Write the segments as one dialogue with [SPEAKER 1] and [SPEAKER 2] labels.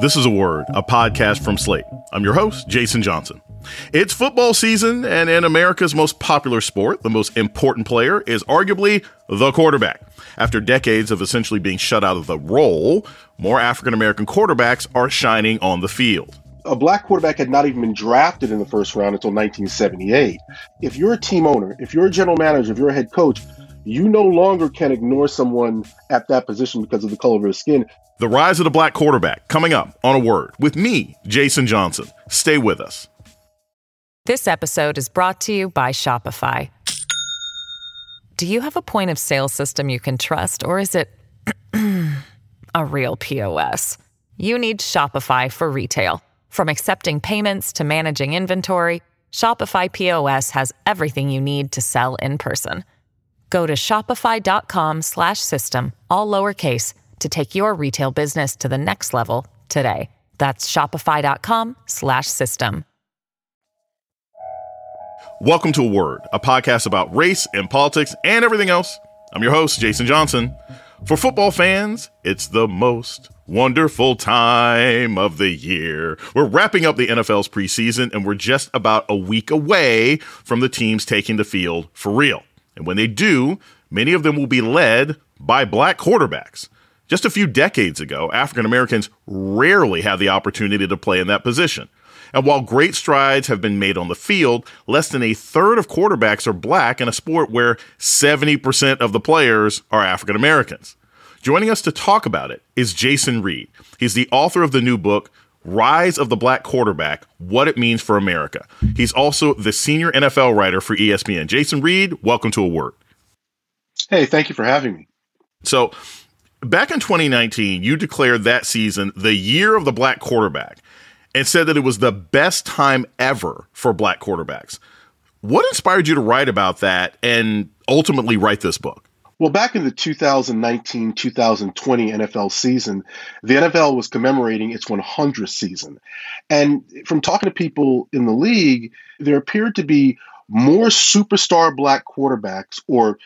[SPEAKER 1] This is a word, a podcast from Slate. I'm your host, Jason Johnson. It's football season, and in America's most popular sport, the most important player is arguably the quarterback. After decades of essentially being shut out of the role, more African American quarterbacks are shining on the field.
[SPEAKER 2] A black quarterback had not even been drafted in the first round until 1978. If you're a team owner, if you're a general manager, if you're a head coach, you no longer can ignore someone at that position because of the color of their skin.
[SPEAKER 1] The rise of the black quarterback coming up on a word with me, Jason Johnson. Stay with us.
[SPEAKER 3] This episode is brought to you by Shopify. Do you have a point of sale system you can trust, or is it a real POS? You need Shopify for retail. From accepting payments to managing inventory, Shopify POS has everything you need to sell in person. Go to shopify.com slash system, all lowercase to take your retail business to the next level today. That's shopify.com slash system.
[SPEAKER 1] Welcome to A Word, a podcast about race and politics and everything else. I'm your host, Jason Johnson. For football fans, it's the most wonderful time of the year. We're wrapping up the NFL's preseason and we're just about a week away from the teams taking the field for real. And when they do, many of them will be led by black quarterbacks. Just a few decades ago, African Americans rarely had the opportunity to play in that position. And while great strides have been made on the field, less than a third of quarterbacks are black in a sport where 70% of the players are African Americans. Joining us to talk about it is Jason Reid. He's the author of the new book, Rise of the Black Quarterback What It Means for America. He's also the senior NFL writer for ESPN. Jason Reid, welcome to A Word.
[SPEAKER 2] Hey, thank you for having me.
[SPEAKER 1] So, back in 2019, you declared that season the year of the black quarterback and said that it was the best time ever for black quarterbacks. What inspired you to write about that and ultimately write this book?
[SPEAKER 2] Well, back in the 2019 2020 NFL season, the NFL was commemorating its 100th season. And from talking to people in the league, there appeared to be more superstar black quarterbacks or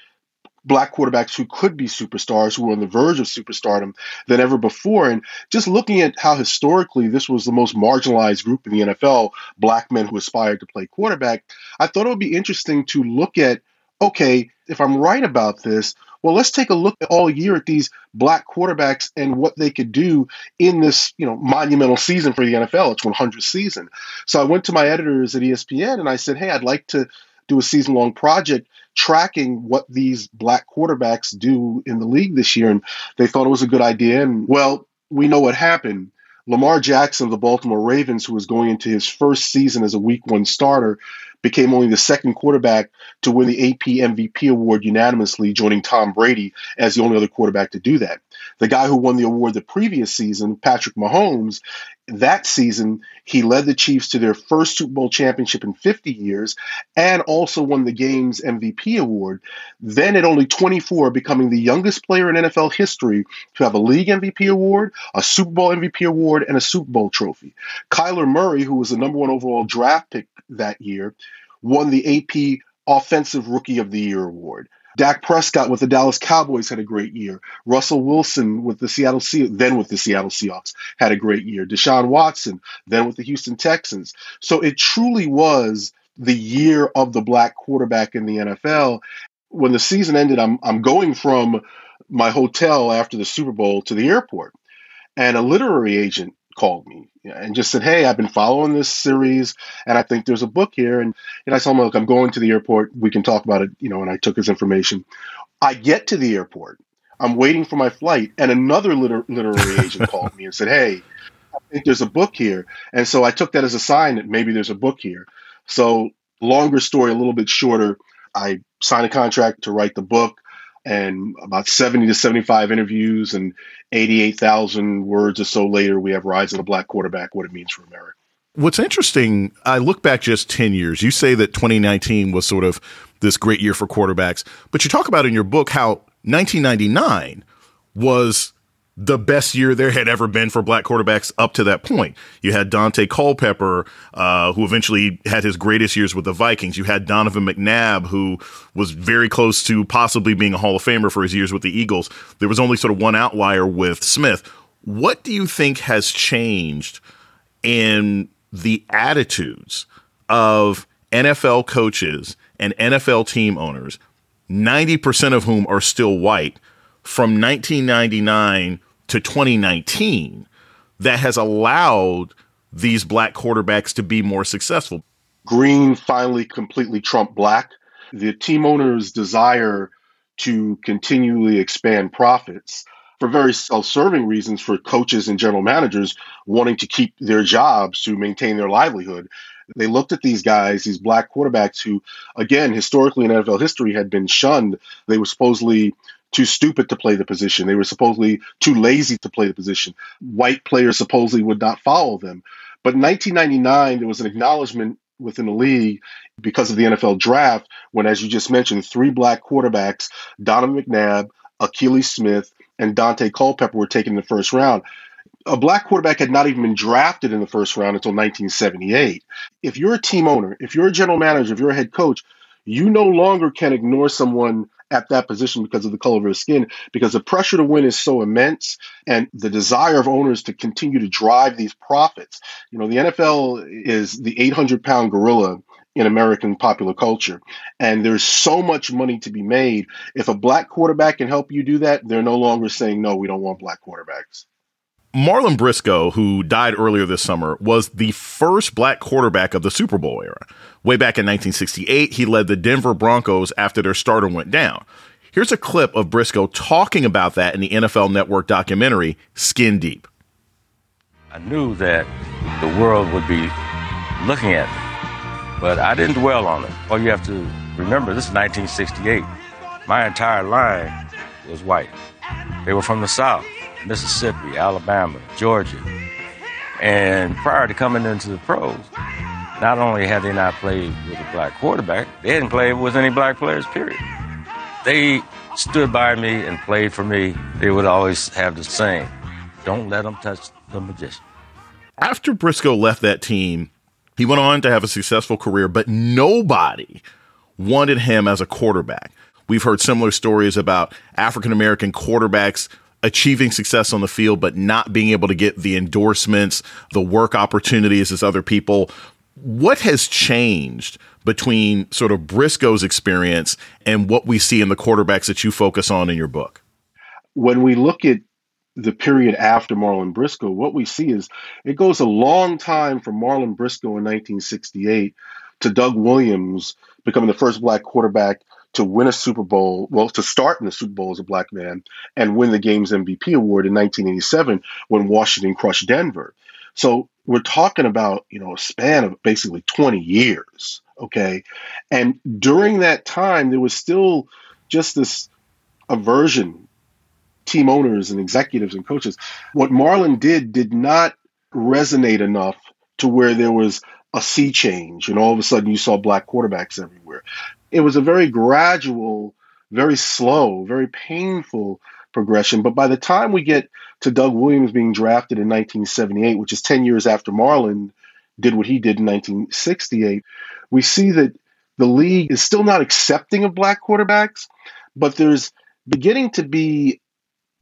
[SPEAKER 2] black quarterbacks who could be superstars, who were on the verge of superstardom than ever before. And just looking at how historically this was the most marginalized group in the NFL, black men who aspired to play quarterback, I thought it would be interesting to look at okay, if I'm right about this, well, let's take a look all year at these black quarterbacks and what they could do in this, you know, monumental season for the NFL. It's 100th season. So I went to my editors at ESPN and I said, hey, I'd like to do a season long project tracking what these black quarterbacks do in the league this year. And they thought it was a good idea. And well, we know what happened. Lamar Jackson of the Baltimore Ravens, who was going into his first season as a week one starter, became only the second quarterback to win the AP MVP award unanimously, joining Tom Brady as the only other quarterback to do that. The guy who won the award the previous season, Patrick Mahomes, that season, he led the Chiefs to their first Super Bowl championship in 50 years and also won the game's MVP award. Then, at only 24, becoming the youngest player in NFL history to have a league MVP award, a Super Bowl MVP award, and a Super Bowl trophy. Kyler Murray, who was the number one overall draft pick that year, won the AP Offensive Rookie of the Year award. Dak Prescott with the Dallas Cowboys had a great year. Russell Wilson with the Seattle Se- then with the Seattle Seahawks had a great year. Deshaun Watson then with the Houston Texans. So it truly was the year of the black quarterback in the NFL. When the season ended, I'm I'm going from my hotel after the Super Bowl to the airport, and a literary agent called me and just said, "Hey, I've been following this series, and I think there's a book here." And, and I told him, "Look, I'm going to the airport. We can talk about it." You know, and I took his information. I get to the airport. I'm waiting for my flight, and another liter- literary agent called me and said, "Hey, I think there's a book here." And so I took that as a sign that maybe there's a book here. So, longer story, a little bit shorter. I signed a contract to write the book and about 70 to 75 interviews and 88,000 words or so later, we have Rise of the Black Quarterback, what it means for America.
[SPEAKER 1] What's interesting, I look back just 10 years. You say that 2019 was sort of this great year for quarterbacks, but you talk about in your book how 1999 was the best year there had ever been for black quarterbacks up to that point. You had Daunte Culpepper, uh, who eventually had his greatest years with the Vikings. You had Donovan McNabb, who was very close to possibly being a Hall of Famer for his years with the Eagles. There was only sort of one outlier with Smith. What do you think has changed in the attitudes of NFL coaches and NFL team owners, 90% of whom are still white, from 1999 to 2019, that has allowed these black quarterbacks to be more successful?
[SPEAKER 2] Green finally completely trumped black. The team owners' desire to continually expand profits for very self-serving reasons for coaches and general managers wanting to keep their jobs to maintain their livelihood. They looked at these guys, these black quarterbacks who, again, historically in NFL history had been shunned. They were supposedly too stupid to play the position. They were supposedly too lazy to play the position. White players supposedly would not follow them. But in 1999, there was an acknowledgement within the league because of the NFL draft when, as you just mentioned, three black quarterbacks, Donovan McNabb, Akili Smith, and Daunte Culpepper were taken in the first round. A black quarterback had not even been drafted in the first round until 1978. If you're a team owner, if you're a general manager, if you're a head coach, you no longer can ignore someone at that position because of the color of their skin, because the pressure to win is so immense and the desire of owners to continue to drive these profits. You know, the NFL is the 800 pound gorilla in American popular culture. And there's so much money to be made. If a black quarterback can help you do that, they're no longer saying, no, we don't want black quarterbacks.
[SPEAKER 1] Marlin Briscoe, who died earlier this summer, was the first black quarterback of the Super Bowl era. Way back in 1968, he led the Denver Broncos after their starter went down. Here's a clip of Briscoe talking about that in the NFL Network documentary, Skin Deep.
[SPEAKER 4] I knew that the world would be looking at me but I didn't dwell on it. All you have to remember, this is 1968. My entire line was white. They were from the South, Mississippi, Alabama, Georgia. And prior to coming into the pros, not only had they not played with a black quarterback, they hadn't played with any black players, period. They stood by me and played for me. They would always have the saying, don't let them touch the magician.
[SPEAKER 1] After Briscoe left that team, he went on to have a successful career, but nobody wanted him as a quarterback. We've heard similar stories about African American quarterbacks achieving success on the field, but not being able to get the endorsements, the work opportunities as other people. What has changed between sort of Briscoe's experience and what we see in the quarterbacks that you focus on in your book?
[SPEAKER 2] When we look at the period after Marlin Briscoe, what we see is it goes a long time from Marlin Briscoe in 1968 to Doug Williams becoming the first black quarterback to win a Super Bowl, well, to start in the Super Bowl as a black man and win the game's MVP award in 1987 when Washington crushed Denver. So we're talking about, you know, a span of basically 20 years, okay? And during that time, there was still just this aversion team owners and executives and coaches. What Marlon did did not resonate enough to where there was a sea change and all of a sudden you saw black quarterbacks everywhere. It was a very gradual, very slow, very painful progression. But by the time we get to Doug Williams being drafted in 1978, which is 10 years after Marlin did what he did in 1968, we see that the league is still not accepting of black quarterbacks, but there's beginning to be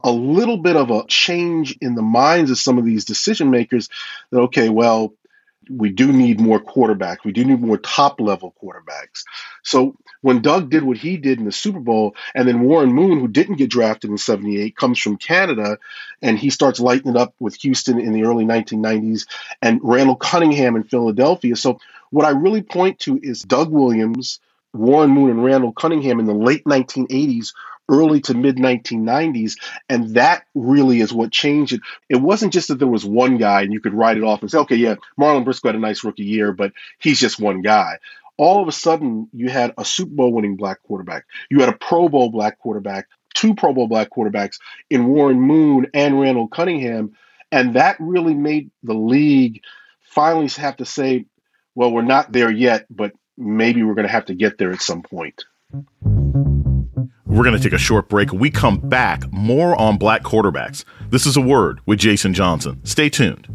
[SPEAKER 2] a little bit of a change in the minds of some of these decision makers that, okay, well, we do need more quarterbacks. We do need more top level quarterbacks. So when Doug did what he did in the Super Bowl, and then Warren Moon, who didn't get drafted in 78, comes from Canada and he starts lighting it up with Houston in the early 1990s and Randall Cunningham in Philadelphia. So what I really point to is Doug Williams, Warren Moon, and Randall Cunningham in the late 1980s early to mid 1990s. And that really is what changed it. It wasn't just that there was one guy and you could write it off and say, okay, yeah, Marlin Briscoe had a nice rookie year, but he's just one guy. All of a sudden, you had a Super Bowl winning black quarterback. You had a Pro Bowl black quarterback, two Pro Bowl black quarterbacks in Warren Moon and Randall Cunningham. And that really made the league finally have to say, well, we're not there yet, but maybe we're going to have to get there at some point.
[SPEAKER 1] We're going to take a short break. We come back more on black quarterbacks. This is a word with Jason Johnson. Stay tuned.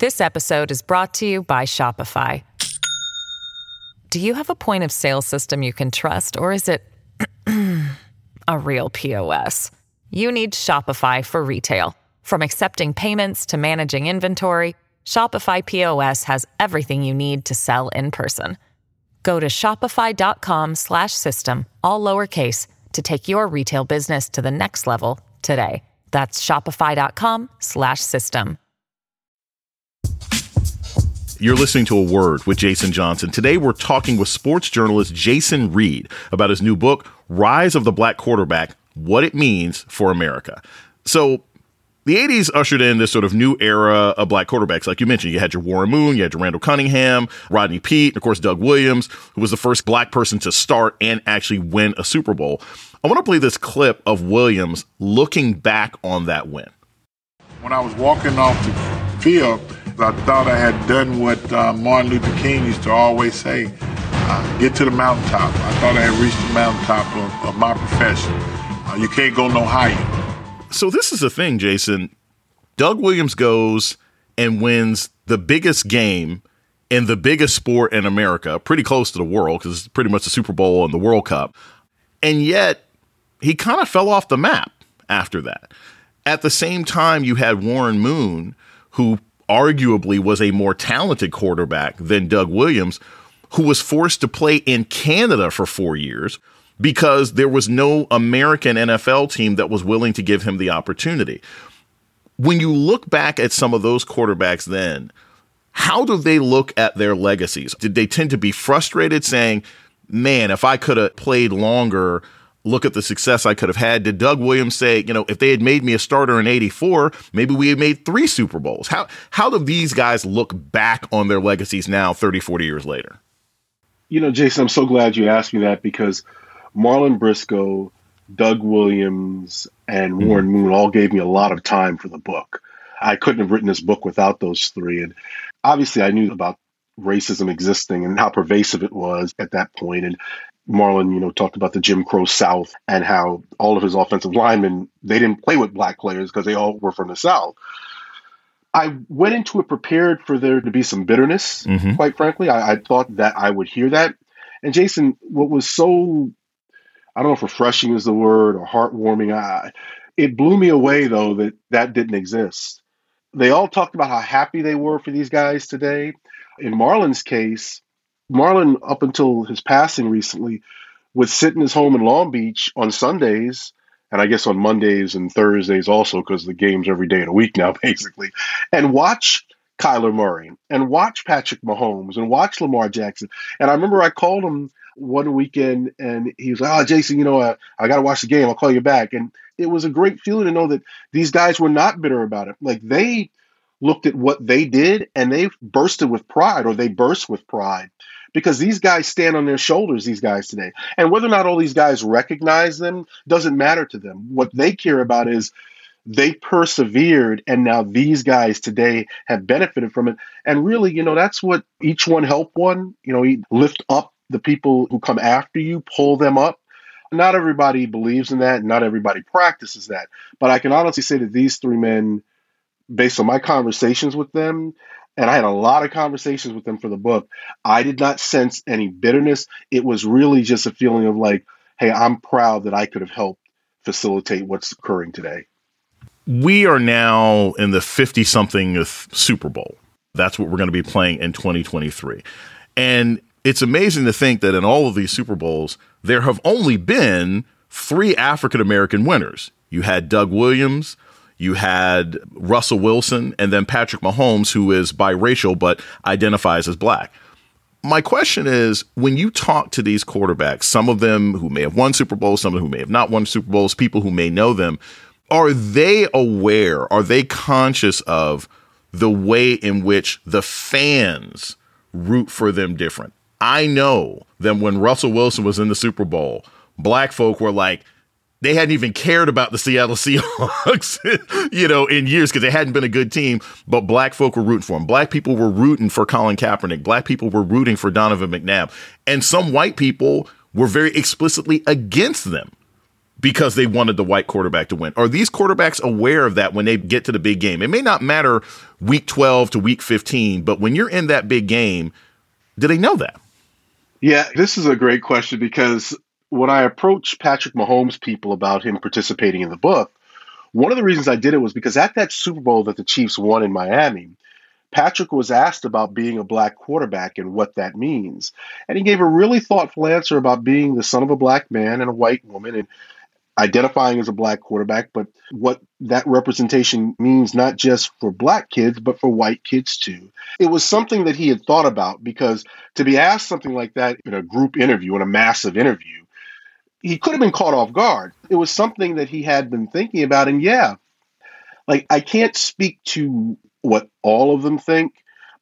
[SPEAKER 3] This episode is brought to you by Shopify. Do you have a point of sale system you can trust, or is it a real POS? You need Shopify for retail. From accepting payments to managing inventory, Shopify POS has everything you need to sell in person. Go to shopify.com slash system, all lowercase to take your retail business to the next level today. That's shopify.com slash system.
[SPEAKER 1] You're listening to A Word with Jason Johnson. Today we're talking with sports journalist Jason Reid about his new book, Rise of the Black Quarterback: What It Means for America. So, the 80s ushered in this sort of new era of black quarterbacks. Like you mentioned, you had your Warren Moon, you had your Randall Cunningham, Rodney Peete, and of course, Doug Williams, who was the first black person to start and actually win a Super Bowl. I want to play this clip of Williams looking back on that win.
[SPEAKER 5] When I was walking off the field, I thought I had done what uh, Martin Luther King used to always say uh, get to the mountaintop. I thought I had reached the mountaintop of, of my profession. Uh, you can't go no higher
[SPEAKER 1] so this is the thing, Jason. Doug Williams goes and wins the biggest game in the biggest sport in America, pretty close to the world because it's pretty much the Super Bowl and the World Cup. And yet he kind of fell off the map after that. At the same time, you had Warren Moon, who arguably was a more talented quarterback than Doug Williams, who was forced to play in Canada for four years because there was no American NFL team that was willing to give him the opportunity. When you look back at some of those quarterbacks then, how do they look at their legacies? Did they tend to be frustrated saying, man, if I could have played longer, look at the success I could have had. Did Doug Williams say, you know, if they had made me a starter in 84, maybe we had made three Super Bowls? How how do these guys look back on their legacies now 30, 40 years later?
[SPEAKER 2] You know, Jason, I'm so glad you asked me that because Marlin Briscoe, Doug Williams, and mm-hmm. Warren Moon all gave me a lot of time for the book. I couldn't have written this book without those three. And obviously, I knew about racism existing and how pervasive it was at that point. And Marlin, you know, talked about the Jim Crow South and how all of his offensive linemen, they didn't play with black players because they all were from the South. I went into it prepared for there to be some bitterness, mm-hmm. quite frankly. I, I, thought that I would hear that. And Jason, what was so I don't know if refreshing is the word or heartwarming. I, it blew me away though that that didn't exist. They all talked about how happy they were for these guys today. In Marlin's case, Marlin, up until his passing recently, would sit in his home in Long Beach on Sundays, and I guess on Mondays and Thursdays also, because the game's every day of the week now, basically, and watch Kyler Murray and watch Patrick Mahomes and watch Lamar Jackson. And I remember I called him one weekend and he was like, Oh, Jason, you know, uh, I got to watch the game. I'll call you back. And it was a great feeling to know that these guys were not bitter about it. Like they looked at what they did and they bursted with pride or they burst with pride because these guys stand on their shoulders, these guys today. And whether or not all these guys recognize them doesn't matter to them. What they care about is they persevered and now these guys today have benefited from it and really you know that's what each one help one you know lift up the people who come after you, pull them up. Not everybody believes in that, not everybody practices that. But I can honestly say that these three men, based on my conversations with them, and I had a lot of conversations with them for the book, I did not sense any bitterness. It was really just a feeling of like, hey, I'm proud that I could have helped facilitate what's occurring today.
[SPEAKER 1] We are now in the 50 something Super Bowl. That's what we're going to be playing in 2023. And it's amazing to think that in all of these Super Bowls, there have only been three African American winners. You had Doug Williams, you had Russell Wilson, and then Patrick Mahomes, who is biracial but identifies as black. My question is when you talk to these quarterbacks, some of them who may have won Super Bowls, some of them who may have not won Super Bowls, people who may know them, are they aware, are they conscious of the way in which the fans root for them different? I know that when Russell Wilson was in the Super Bowl, black folk were like, they hadn't even cared about the Seattle Seahawks, you know, in years because they hadn't been a good team. But black folk were rooting for him. Black people were rooting for Colin Kaepernick. Black people were rooting for Donovan McNabb. And some white people were very explicitly against them because they wanted the white quarterback to win. Are these quarterbacks aware of that when they get to the big game? It may not matter week 12 to week 15, but when you're in that big game, do they know that?
[SPEAKER 2] Yeah, this is a great question because when I approached Patrick Mahomes people about him participating in the book, One of the reasons I did it was because at that Super Bowl that the Chiefs won in Miami, Patrick was asked about being a black quarterback and what that means. And he gave a really thoughtful answer about being the son of a black man and a white woman and identifying as a black quarterback, but what that representation means not just for black kids, but for white kids too. It was something that he had thought about because to be asked something like that in a group interview, in a massive interview, he could have been caught off guard. It was something that he had been thinking about. And yeah, like I can't speak to what all of them think,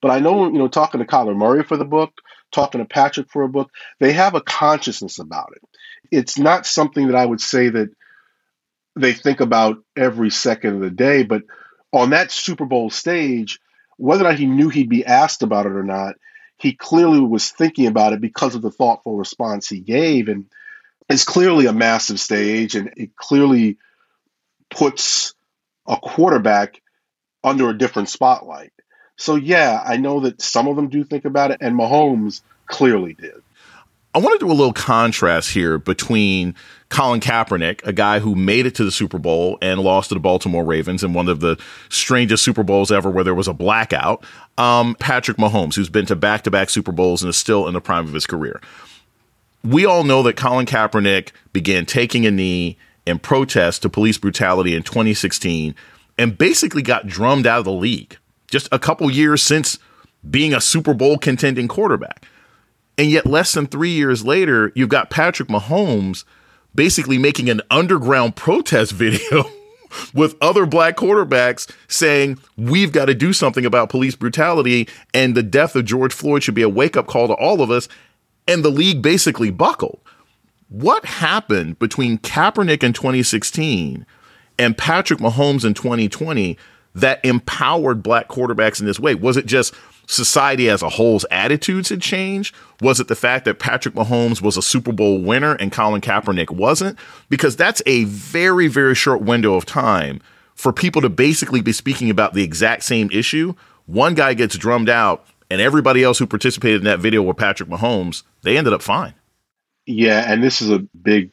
[SPEAKER 2] but I know, you know, talking to Kyler Murray for the book, talking to Patrick for a book, they have a consciousness about it. It's not something that I would say that they think about every second of the day, but on that Super Bowl stage, whether or not he knew he'd be asked about it or not, he clearly was thinking about it because of the thoughtful response he gave. And it's clearly a massive stage, and it clearly puts a quarterback under a different spotlight. So yeah, I know that some of them do think about it, and Mahomes clearly did.
[SPEAKER 1] I want to do a little contrast here between Colin Kaepernick, a guy who made it to the Super Bowl and lost to the Baltimore Ravens in one of the strangest Super Bowls ever where there was a blackout, um, Patrick Mahomes, who's been to back to back Super Bowls and is still in the prime of his career. We all know that Colin Kaepernick began taking a knee in protest to police brutality in 2016 and basically got drummed out of the league just a couple years since being a Super Bowl contending quarterback. And yet, less than three years later, you've got Patrick Mahomes basically making an underground protest video with other black quarterbacks saying, We've got to do something about police brutality, and the death of George Floyd should be a wake up call to all of us. And the league basically buckled. What happened between Kaepernick in 2016 and Patrick Mahomes in 2020 that empowered black quarterbacks in this way? Was it just society as a whole's attitudes had changed? Was it the fact that Patrick Mahomes was a Super Bowl winner and Colin Kaepernick wasn't? Because that's a very, very short window of time for people to basically be speaking about the exact same issue. One guy gets drummed out, and everybody else who participated in that video with Patrick Mahomes, they ended up fine.
[SPEAKER 2] Yeah, and this is a big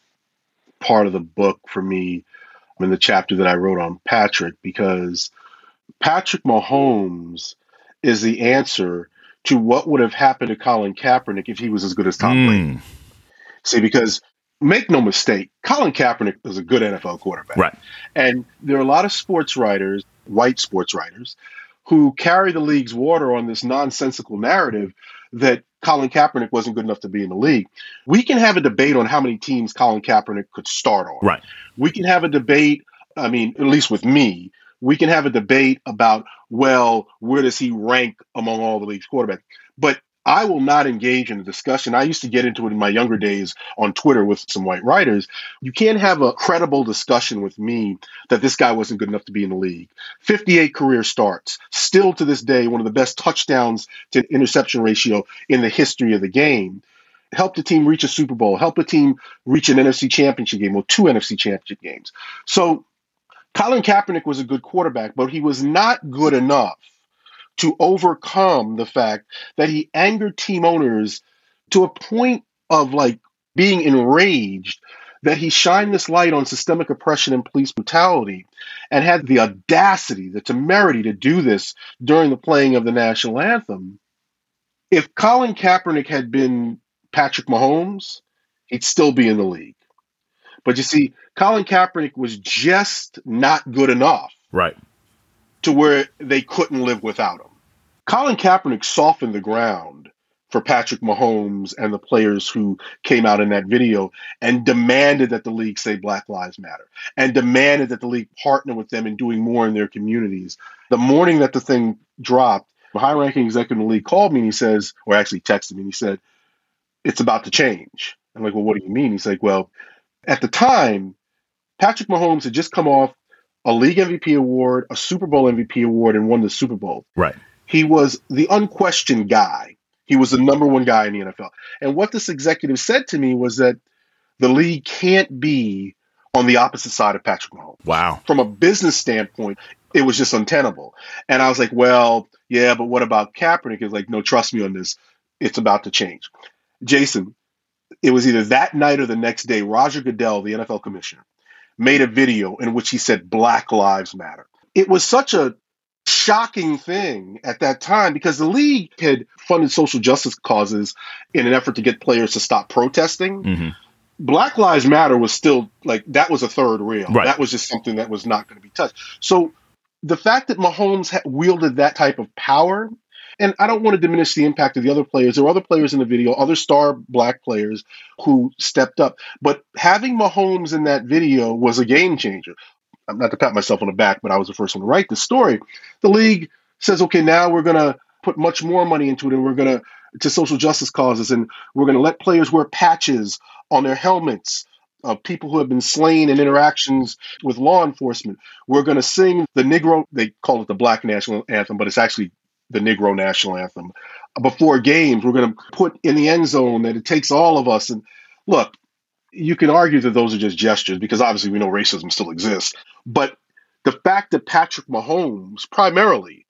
[SPEAKER 2] part of the book for me in the chapter that I wrote on Patrick because Patrick Mahomes is the answer to what would have happened to Colin Kaepernick if he was as good as Tom Brady. Mm. See, because make no mistake, Colin Kaepernick is a good NFL quarterback.
[SPEAKER 1] Right.
[SPEAKER 2] And there are a lot of sports writers, white sports writers, who carry the league's water on this nonsensical narrative that Colin Kaepernick wasn't good enough to be in the league. We can have a debate on how many teams Colin Kaepernick could start on.
[SPEAKER 1] Right.
[SPEAKER 2] We can have a debate, I mean, at least with me, we can have a debate about, well, where does he rank among all the league's quarterbacks? But I will not engage in the discussion. I used to get into it in my younger days on Twitter with some white writers. You can't have a credible discussion with me that this guy wasn't good enough to be in the league. 58 career starts, still to this day, one of the best touchdowns to interception ratio in the history of the game. Helped the team reach a Super Bowl, helped the team reach an NFC championship game, or two NFC championship games. So Colin Kaepernick was a good quarterback, but he was not good enough to overcome the fact that he angered team owners to a point of like being enraged that he shined this light on systemic oppression and police brutality and had the audacity, the temerity to do this during the playing of the national anthem. If Colin Kaepernick had been Patrick Mahomes, he'd still be in the league. But you see, Colin Kaepernick was just not good enough.
[SPEAKER 1] Right.
[SPEAKER 2] To where they couldn't live without him. Colin Kaepernick softened the ground for Patrick Mahomes and the players who came out in that video and demanded that the league say Black Lives Matter and demanded that the league partner with them in doing more in their communities. The morning that the thing dropped, the high ranking executive in the league called me and he says, or actually texted me and he said, It's about to change. I'm like, Well, what do you mean? He's like, Well, at the time, Patrick Mahomes had just come off a league MVP award, a Super Bowl MVP award, and won the Super Bowl.
[SPEAKER 1] Right.
[SPEAKER 2] He was the unquestioned guy. He was the number one guy in the NFL. And what this executive said to me was that the league can't be on the opposite side of Patrick Mahomes.
[SPEAKER 1] Wow.
[SPEAKER 2] From a business standpoint, it was just untenable. And I was like, well, yeah, but what about Kaepernick? He's like, no, trust me on this. It's about to change. Jason, it was either that night or the next day, Roger Goodell, the NFL commissioner, made a video in which he said Black Lives Matter. It was such a shocking thing at that time because the league had funded social justice causes in an effort to get players to stop protesting. Mm-hmm. Black Lives Matter was still like that was a third rail. Right. That was just something that was not going to be touched. So the fact that Mahomes wielded that type of power, and I don't want to diminish the impact of the other players. There were other players in the video, other star black players who stepped up. But having Mahomes in that video was a game changer. I'm not to pat myself on the back, but I was the first one to write the story. The league says, okay, now we're going to put much more money into it, and we're going to to social justice causes, and we're going to let players wear patches on their helmets of people who have been slain in interactions with law enforcement. We're going to sing the Negro, they call it the Black National Anthem, but it's actually the Negro National Anthem. Before games, we're going to put in the end zone that it takes all of us. And look, you can argue that those are just gestures because obviously we know racism still exists. But the fact that Patrick Mahomes primarily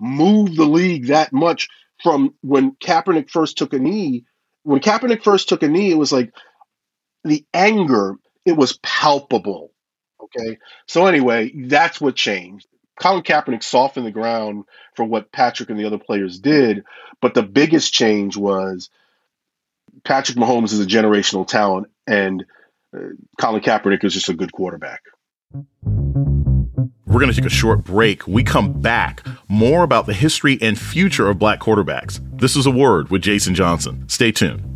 [SPEAKER 2] moved the league that much from when Kaepernick first took a knee, when Kaepernick first took a knee, it was like the anger, it was palpable. Okay. So anyway, that's what changed. Colin Kaepernick softened the ground for what Patrick and the other players did, but the biggest change was Patrick Mahomes is a generational talent, and uh, Colin Kaepernick is just a good quarterback.
[SPEAKER 1] We're going to take a short break. We come back more about the history and future of black quarterbacks. This is a word with Jason Johnson. Stay tuned.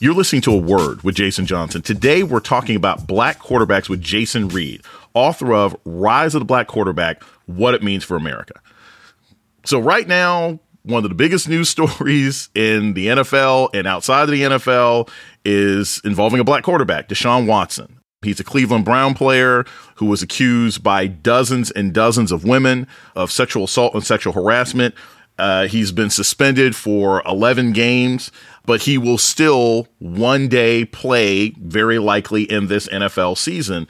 [SPEAKER 1] You're listening to A Word with Jason Johnson. Today, we're talking about black quarterbacks with Jason Reid, author of Rise of the Black Quarterback What It Means for America. So, right now, one of the biggest news stories in the NFL and outside of the NFL is involving a black quarterback, Deshaun Watson. He's a Cleveland Brown player who was accused by dozens and dozens of women of sexual assault and sexual harassment. Uh, he's been suspended for 11 games but he will still one day play, very likely in this NFL season.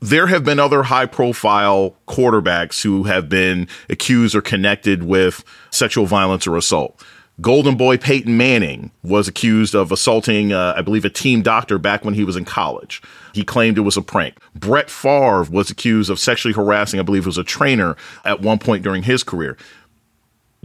[SPEAKER 1] There have been other high profile quarterbacks who have been accused or connected with sexual violence or assault. Golden Boy Peyton Manning was accused of assaulting, uh, I believe, a team doctor back when he was in college. He claimed it was a prank. Brett Favre was accused of sexually harassing, I believe was a trainer at one point during his career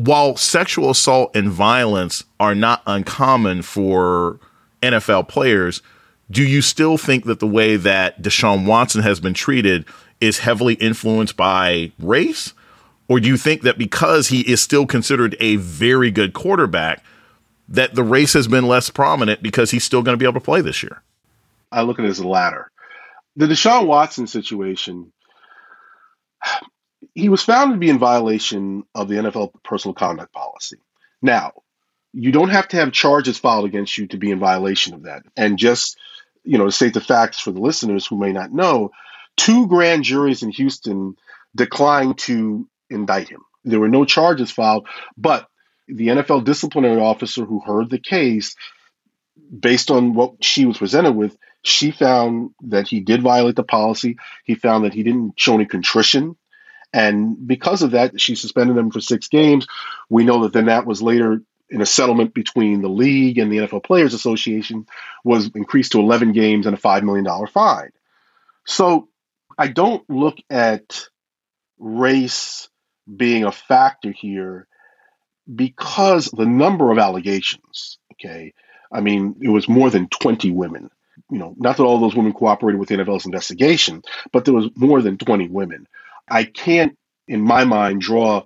[SPEAKER 1] while sexual assault and violence are not uncommon for NFL players, do you still think that the way that Deshaun Watson has been treated is heavily influenced by race? Or do you think that because he is still considered a very good quarterback, that the race has been less prominent because he's still going to be able to play this year?
[SPEAKER 2] I look at it as the latter. The Deshaun Watson situation, he was found to be in violation of the NFL personal conduct policy. Now, you don't have to have charges filed against you to be in violation of that. And just, you know, to state the facts for the listeners who may not know, two grand juries in Houston declined to indict him. There were no charges filed, but the NFL disciplinary officer who heard the case, based on what she was presented with, she found that he did violate the policy. He found that he didn't show any contrition and because of that, she suspended him for six games. We know that then that was later in a settlement between the league and the NFL Players Association was increased to 11 games and a $5 million fine. So I don't look at race being a factor here because the number of allegations, okay, I mean, it was more than 20 women. You know, not that all those women cooperated with the NFL's investigation, but there was more than 20 women. I can't, in my mind, draw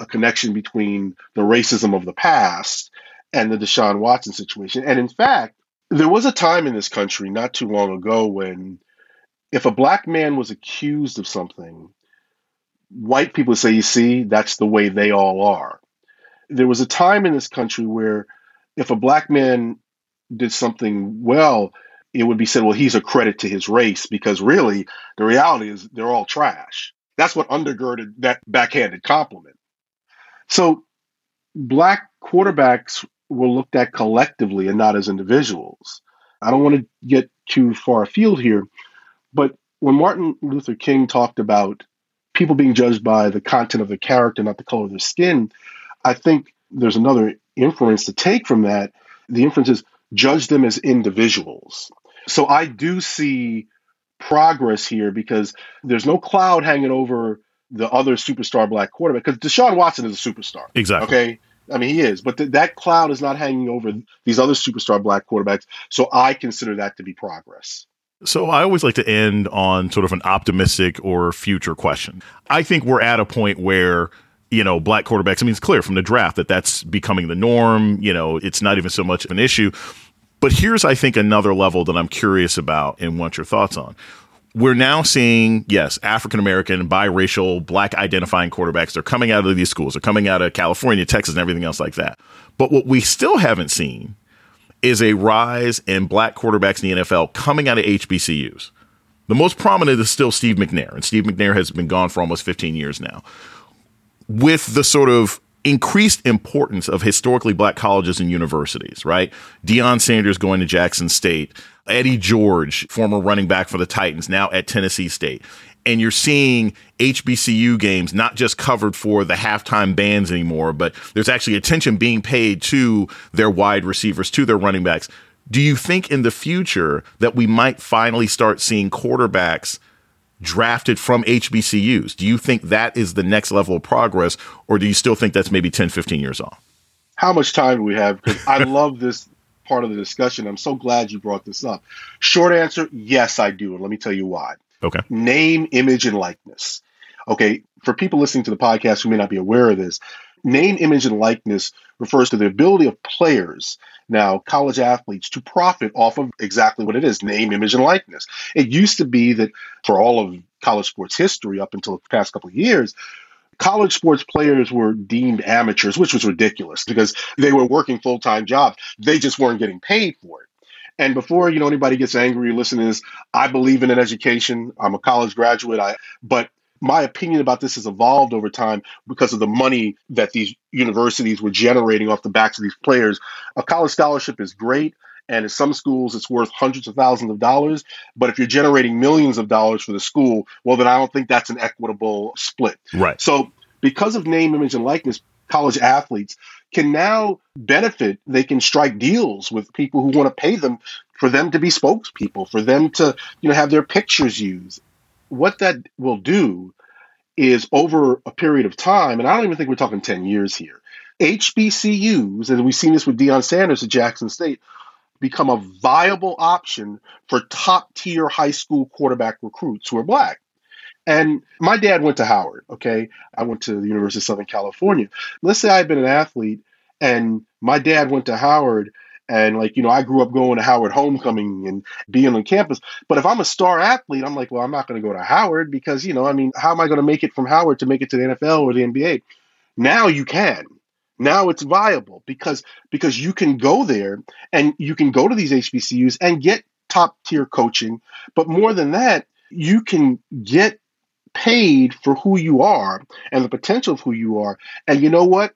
[SPEAKER 2] a connection between the racism of the past and the Deshaun Watson situation. And in fact, there was a time in this country not too long ago when if a black man was accused of something, white people would say, you see, that's the way they all are. There was a time in this country where if a black man did something well, it would be said, well, he's a credit to his race because really the reality is they're all trash. That's what undergirded that backhanded compliment. So black quarterbacks were looked at collectively and not as individuals. I don't want to get too far afield here, but when Martin Luther King talked about people being judged by the content of their character, not the color of their skin, I think there's another inference to take from that. The inference is judge them as individuals. So I do see progress here because there's no cloud hanging over the other superstar black quarterback because Deshaun Watson is a superstar.
[SPEAKER 1] Exactly.
[SPEAKER 2] Okay. I mean, he is, but th- that cloud is not hanging over these other superstar black quarterbacks. So I consider that to be progress.
[SPEAKER 1] So I always like to end on sort of an optimistic or future question. I think we're at a point where you know, black quarterbacks. I mean, it's clear from the draft that that's becoming the norm. You know, it's not even so much of an issue. But here's, I think, another level that I'm curious about and want your thoughts on. We're now seeing, yes, African American, biracial, black identifying quarterbacks. They're coming out of these schools. They're coming out of California, Texas, and everything else like that. But what we still haven't seen is a rise in black quarterbacks in the NFL coming out of HBCUs. The most prominent is still Steve McNair, and Steve McNair has been gone for almost 15 years now. With the sort of increased importance of historically black colleges and universities, right? Deion Sanders going to Jackson State, Eddie George, former running back for the Titans, now at Tennessee State. And you're seeing HBCU games not just covered for the halftime bands anymore, but there's actually attention being paid to their wide receivers, to their running backs. Do you think in the future that we might finally start seeing quarterbacks drafted from HBCUs. Do you think that is the next level of progress, or do you still think that's maybe 10, 15 years off?
[SPEAKER 2] How much time do we have? Because I love this part of the discussion. I'm so glad you brought this up. Short answer yes, I do. And let me tell you why.
[SPEAKER 1] Okay.
[SPEAKER 2] Name, image, and likeness. Okay. For people listening to the podcast who may not be aware of this, name, image, and likeness refers to the ability of players now college athletes to profit off of exactly what it is name image and likeness. It used to be that for all of college sports history up until the past couple of years college sports players were deemed amateurs which was ridiculous because they were working full-time jobs. They just weren't getting paid for it. And before you know anybody gets angry listen this i believe in an education. I'm a college graduate. I but my opinion about this has evolved over time because of the money that these universities were generating off the backs of these players. A college scholarship is great. And in some schools, it's worth hundreds of thousands of dollars. But if you're generating millions of dollars for the school, well, then I don't think that's an equitable split.
[SPEAKER 1] Right.
[SPEAKER 2] So, because of name, image, and likeness, college athletes can now benefit. They can strike deals with people who want to pay them for them to be spokespeople, for them to, you know, have their pictures used what that will do is over a period of time, and I don't even think we're talking 10 years here, HBCUs, and we've seen this with Deion Sanders at Jackson State, become a viable option for top tier high school quarterback recruits who are black. And my dad went to Howard, okay? I went to the University of Southern California. Let's say I'd been an athlete and my dad went to Howard and like, you know, I grew up going to Howard homecoming and being on campus. But if I'm a star athlete, I'm like, well, I'm not going to go to Howard because, you know, I mean, how am I going to make it from Howard to make it to the NFL or the NBA? Now you can. Now it's viable because because you can go there and you can go to these HBCUs and get top tier coaching, but more than that, you can get paid for who you are and the potential of who you are. And you know what?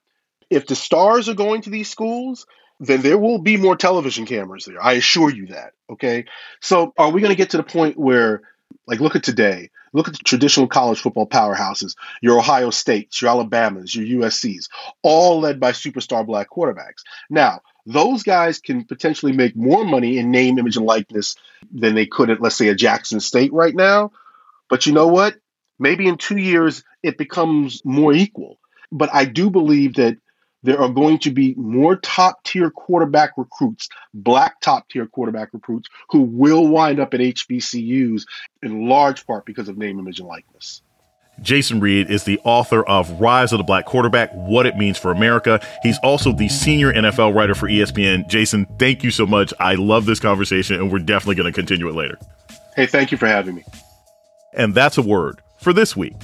[SPEAKER 2] If the stars are going to these schools, then there will be more television cameras there. I assure you that. Okay. So are we going to get to the point where, like, look at today, look at the traditional college football powerhouses, your Ohio States, your Alabamas, your USCs, all led by superstar black quarterbacks. Now, those guys can potentially make more money in name, image, and likeness than they could at, let's say, a Jackson State right now. But you know what? Maybe in two years, it becomes more equal. But I do believe that there are going to be more top tier quarterback recruits, black top tier quarterback recruits, who will wind up at HBCUs in large part because of name, image, and likeness.
[SPEAKER 1] Jason Reid is the author of Rise of the Black Quarterback What It Means for America. He's also the senior NFL writer for ESPN. Jason, thank you so much. I love this conversation, and we're definitely going to continue it later.
[SPEAKER 2] Hey, thank you for having me.
[SPEAKER 1] And that's a word for this week.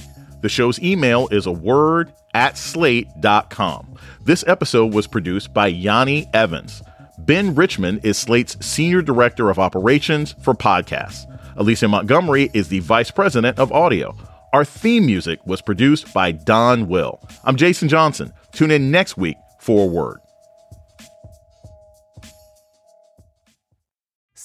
[SPEAKER 1] The show's email is a word at slate.com. This episode was produced by Yanni Evans. Ben Richmond is Slate's Senior Director of Operations for Podcasts. Alicia Montgomery is the Vice President of Audio. Our theme music was produced by Don Will. I'm Jason Johnson. Tune in next week for a word.